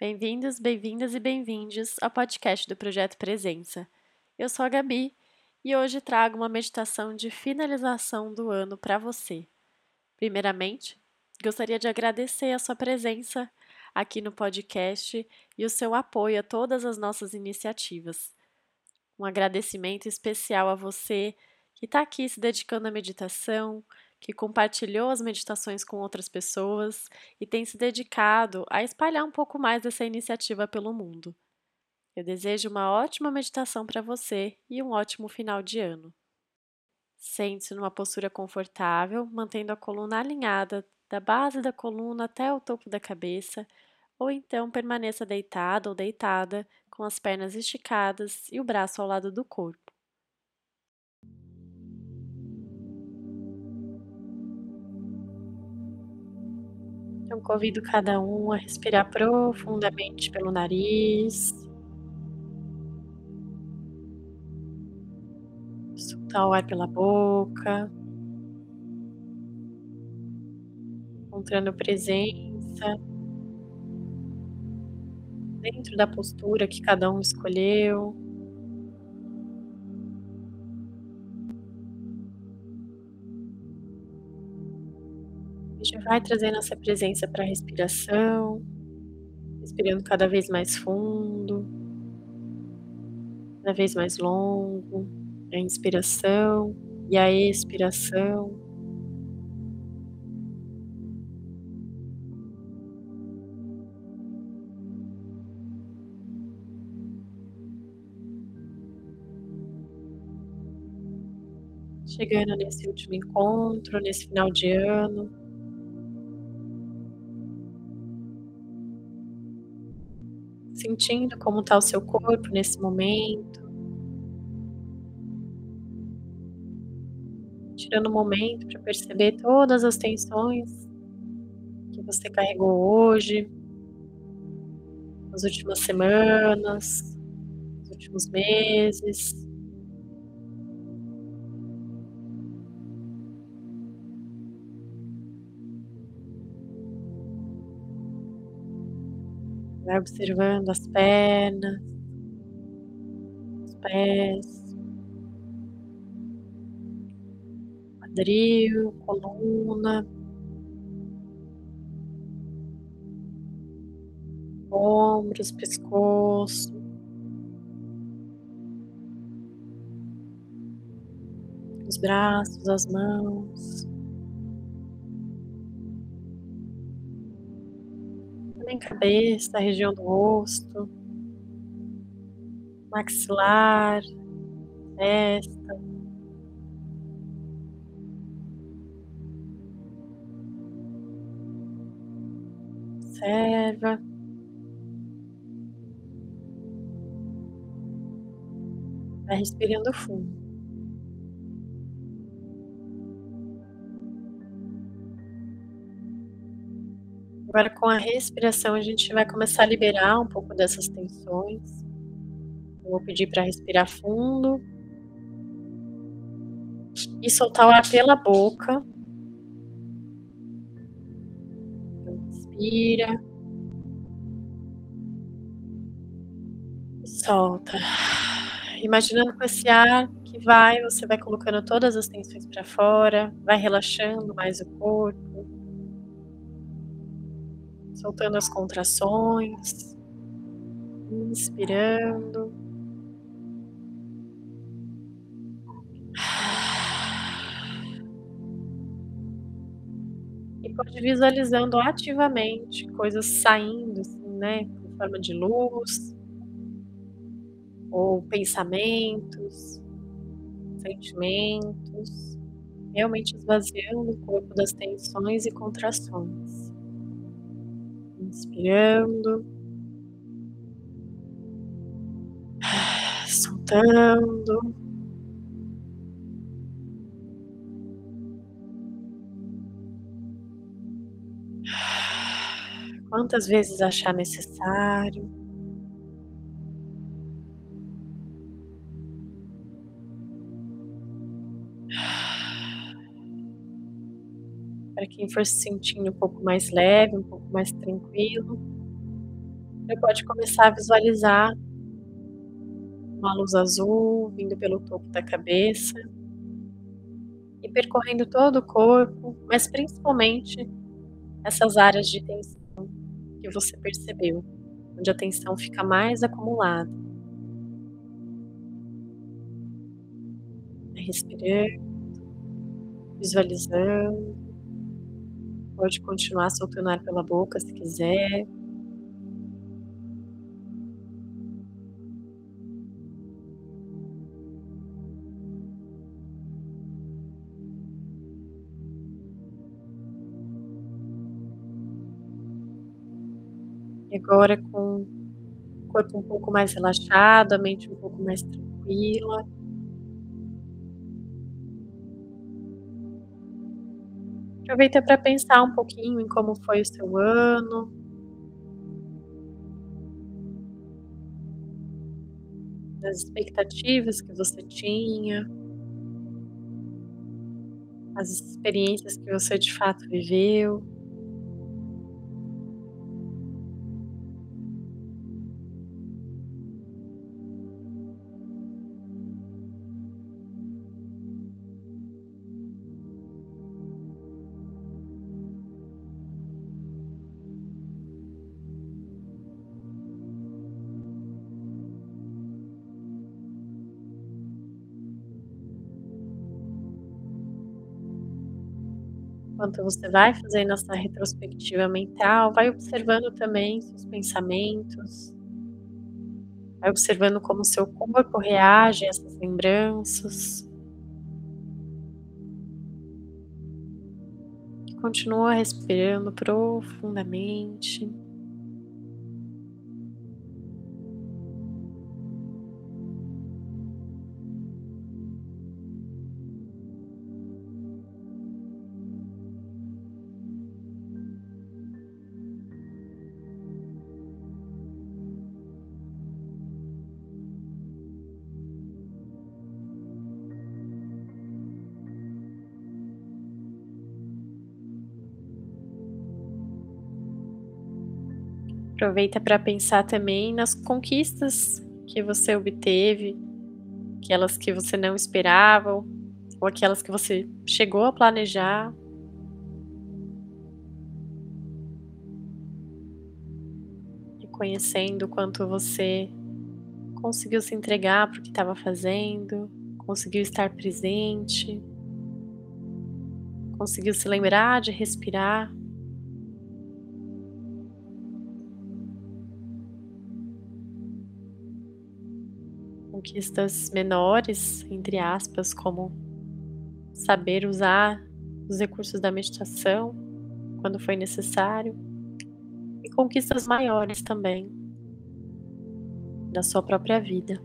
Bem-vindos, bem-vindas e bem-vindos ao podcast do Projeto Presença. Eu sou a Gabi e hoje trago uma meditação de finalização do ano para você. Primeiramente, gostaria de agradecer a sua presença aqui no podcast e o seu apoio a todas as nossas iniciativas. Um agradecimento especial a você que está aqui se dedicando à meditação, que compartilhou as meditações com outras pessoas e tem se dedicado a espalhar um pouco mais dessa iniciativa pelo mundo. Eu desejo uma ótima meditação para você e um ótimo final de ano. Sente-se numa postura confortável, mantendo a coluna alinhada da base da coluna até o topo da cabeça, ou então permaneça deitado ou deitada, com as pernas esticadas e o braço ao lado do corpo. Então, convido cada um a respirar profundamente pelo nariz. Soltar o ar pela boca. Encontrando presença dentro da postura que cada um escolheu. Vai trazendo essa presença para a respiração, respirando cada vez mais fundo, cada vez mais longo, a inspiração e a expiração. Chegando nesse último encontro, nesse final de ano, sentindo como está o seu corpo nesse momento. Tirando um momento para perceber todas as tensões que você carregou hoje, nas últimas semanas, nos últimos meses. Vai observando as pernas, os pés, quadril, coluna, ombros, pescoço. Os braços, as mãos. Também cabeça, região do rosto, maxilar, testa. Observa. Vai respirando fundo. Agora, com a respiração, a gente vai começar a liberar um pouco dessas tensões. Eu vou pedir para respirar fundo e soltar o ar pela boca. Inspira. Solta. Imaginando com esse ar que vai, você vai colocando todas as tensões para fora, vai relaxando mais o corpo soltando as contrações, inspirando. E pode visualizando ativamente coisas saindo, assim, né, em forma de luz, ou pensamentos, sentimentos, realmente esvaziando o corpo das tensões e contrações inspirando, soltando. Quantas vezes achar necessário. Quem for se sentindo um pouco mais leve, um pouco mais tranquilo. Você pode começar a visualizar uma luz azul vindo pelo topo da cabeça e percorrendo todo o corpo, mas principalmente essas áreas de tensão que você percebeu, onde a tensão fica mais acumulada. Respirando, visualizando. Pode continuar soltando ar pela boca se quiser. E agora com o corpo um pouco mais relaxado, a mente um pouco mais tranquila. Aproveita para pensar um pouquinho em como foi o seu ano. Das expectativas que você tinha. As experiências que você de fato viveu. Enquanto você vai fazendo essa retrospectiva mental, vai observando também seus pensamentos, vai observando como seu corpo reage a essas lembranças. Continua respirando profundamente. Aproveita para pensar também nas conquistas que você obteve, aquelas que você não esperava, ou aquelas que você chegou a planejar. Reconhecendo o quanto você conseguiu se entregar para o que estava fazendo, conseguiu estar presente, conseguiu se lembrar de respirar. Conquistas menores, entre aspas, como saber usar os recursos da meditação quando foi necessário, e conquistas maiores também da sua própria vida.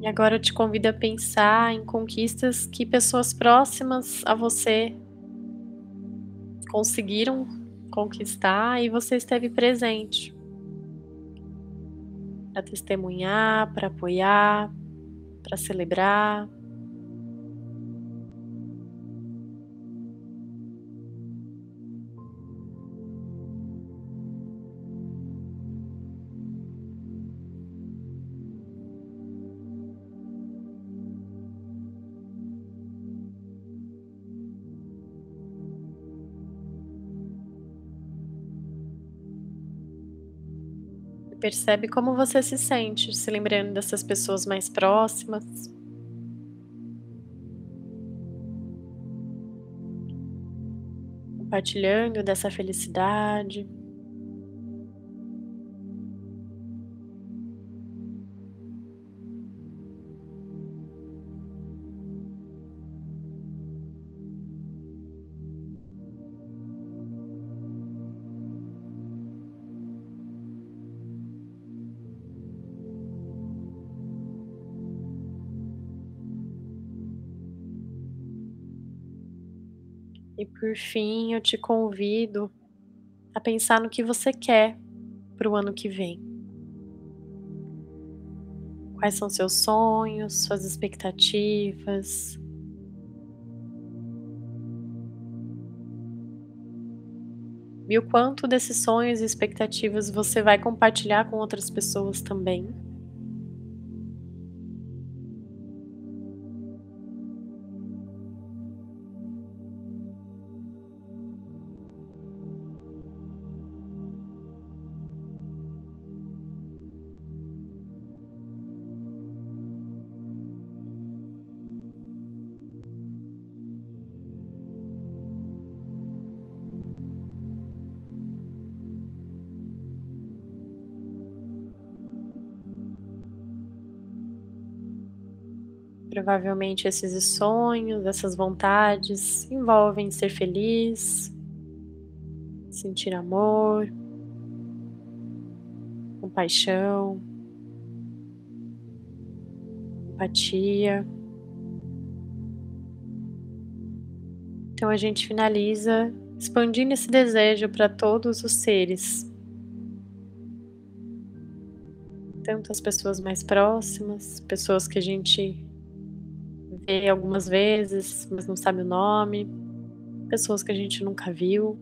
E agora eu te convido a pensar em conquistas que pessoas próximas a você conseguiram conquistar e você esteve presente para testemunhar, para apoiar, para celebrar. Percebe como você se sente se lembrando dessas pessoas mais próximas. compartilhando dessa felicidade. E por fim, eu te convido a pensar no que você quer para o ano que vem. Quais são seus sonhos, suas expectativas? E o quanto desses sonhos e expectativas você vai compartilhar com outras pessoas também? Provavelmente esses sonhos, essas vontades envolvem ser feliz, sentir amor, compaixão, empatia. Então a gente finaliza expandindo esse desejo para todos os seres, tanto as pessoas mais próximas, pessoas que a gente vê algumas vezes, mas não sabe o nome, pessoas que a gente nunca viu.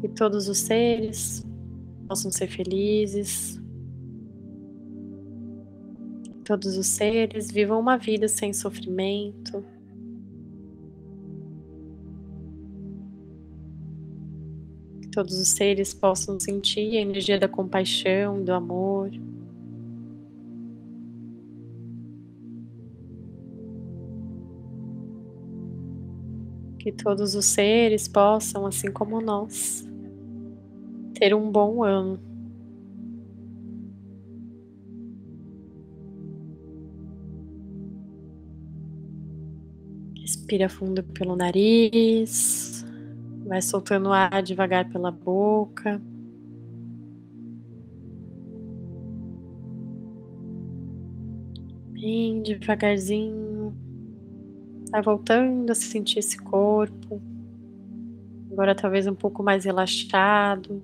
Que todos os seres possam ser felizes. Que todos os seres vivam uma vida sem sofrimento. Que todos os seres possam sentir a energia da compaixão, do amor. Que todos os seres possam, assim como nós, ter um bom ano. Respira fundo pelo nariz, vai soltando ar devagar pela boca. Bem devagarzinho Vai voltando a sentir esse corpo. Agora talvez um pouco mais relaxado.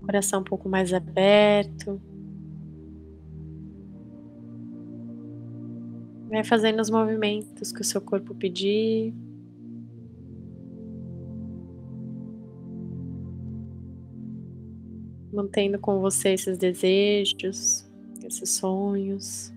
Coração um pouco mais aberto. Vai fazendo os movimentos que o seu corpo pedir. Mantendo com você esses desejos, esses sonhos.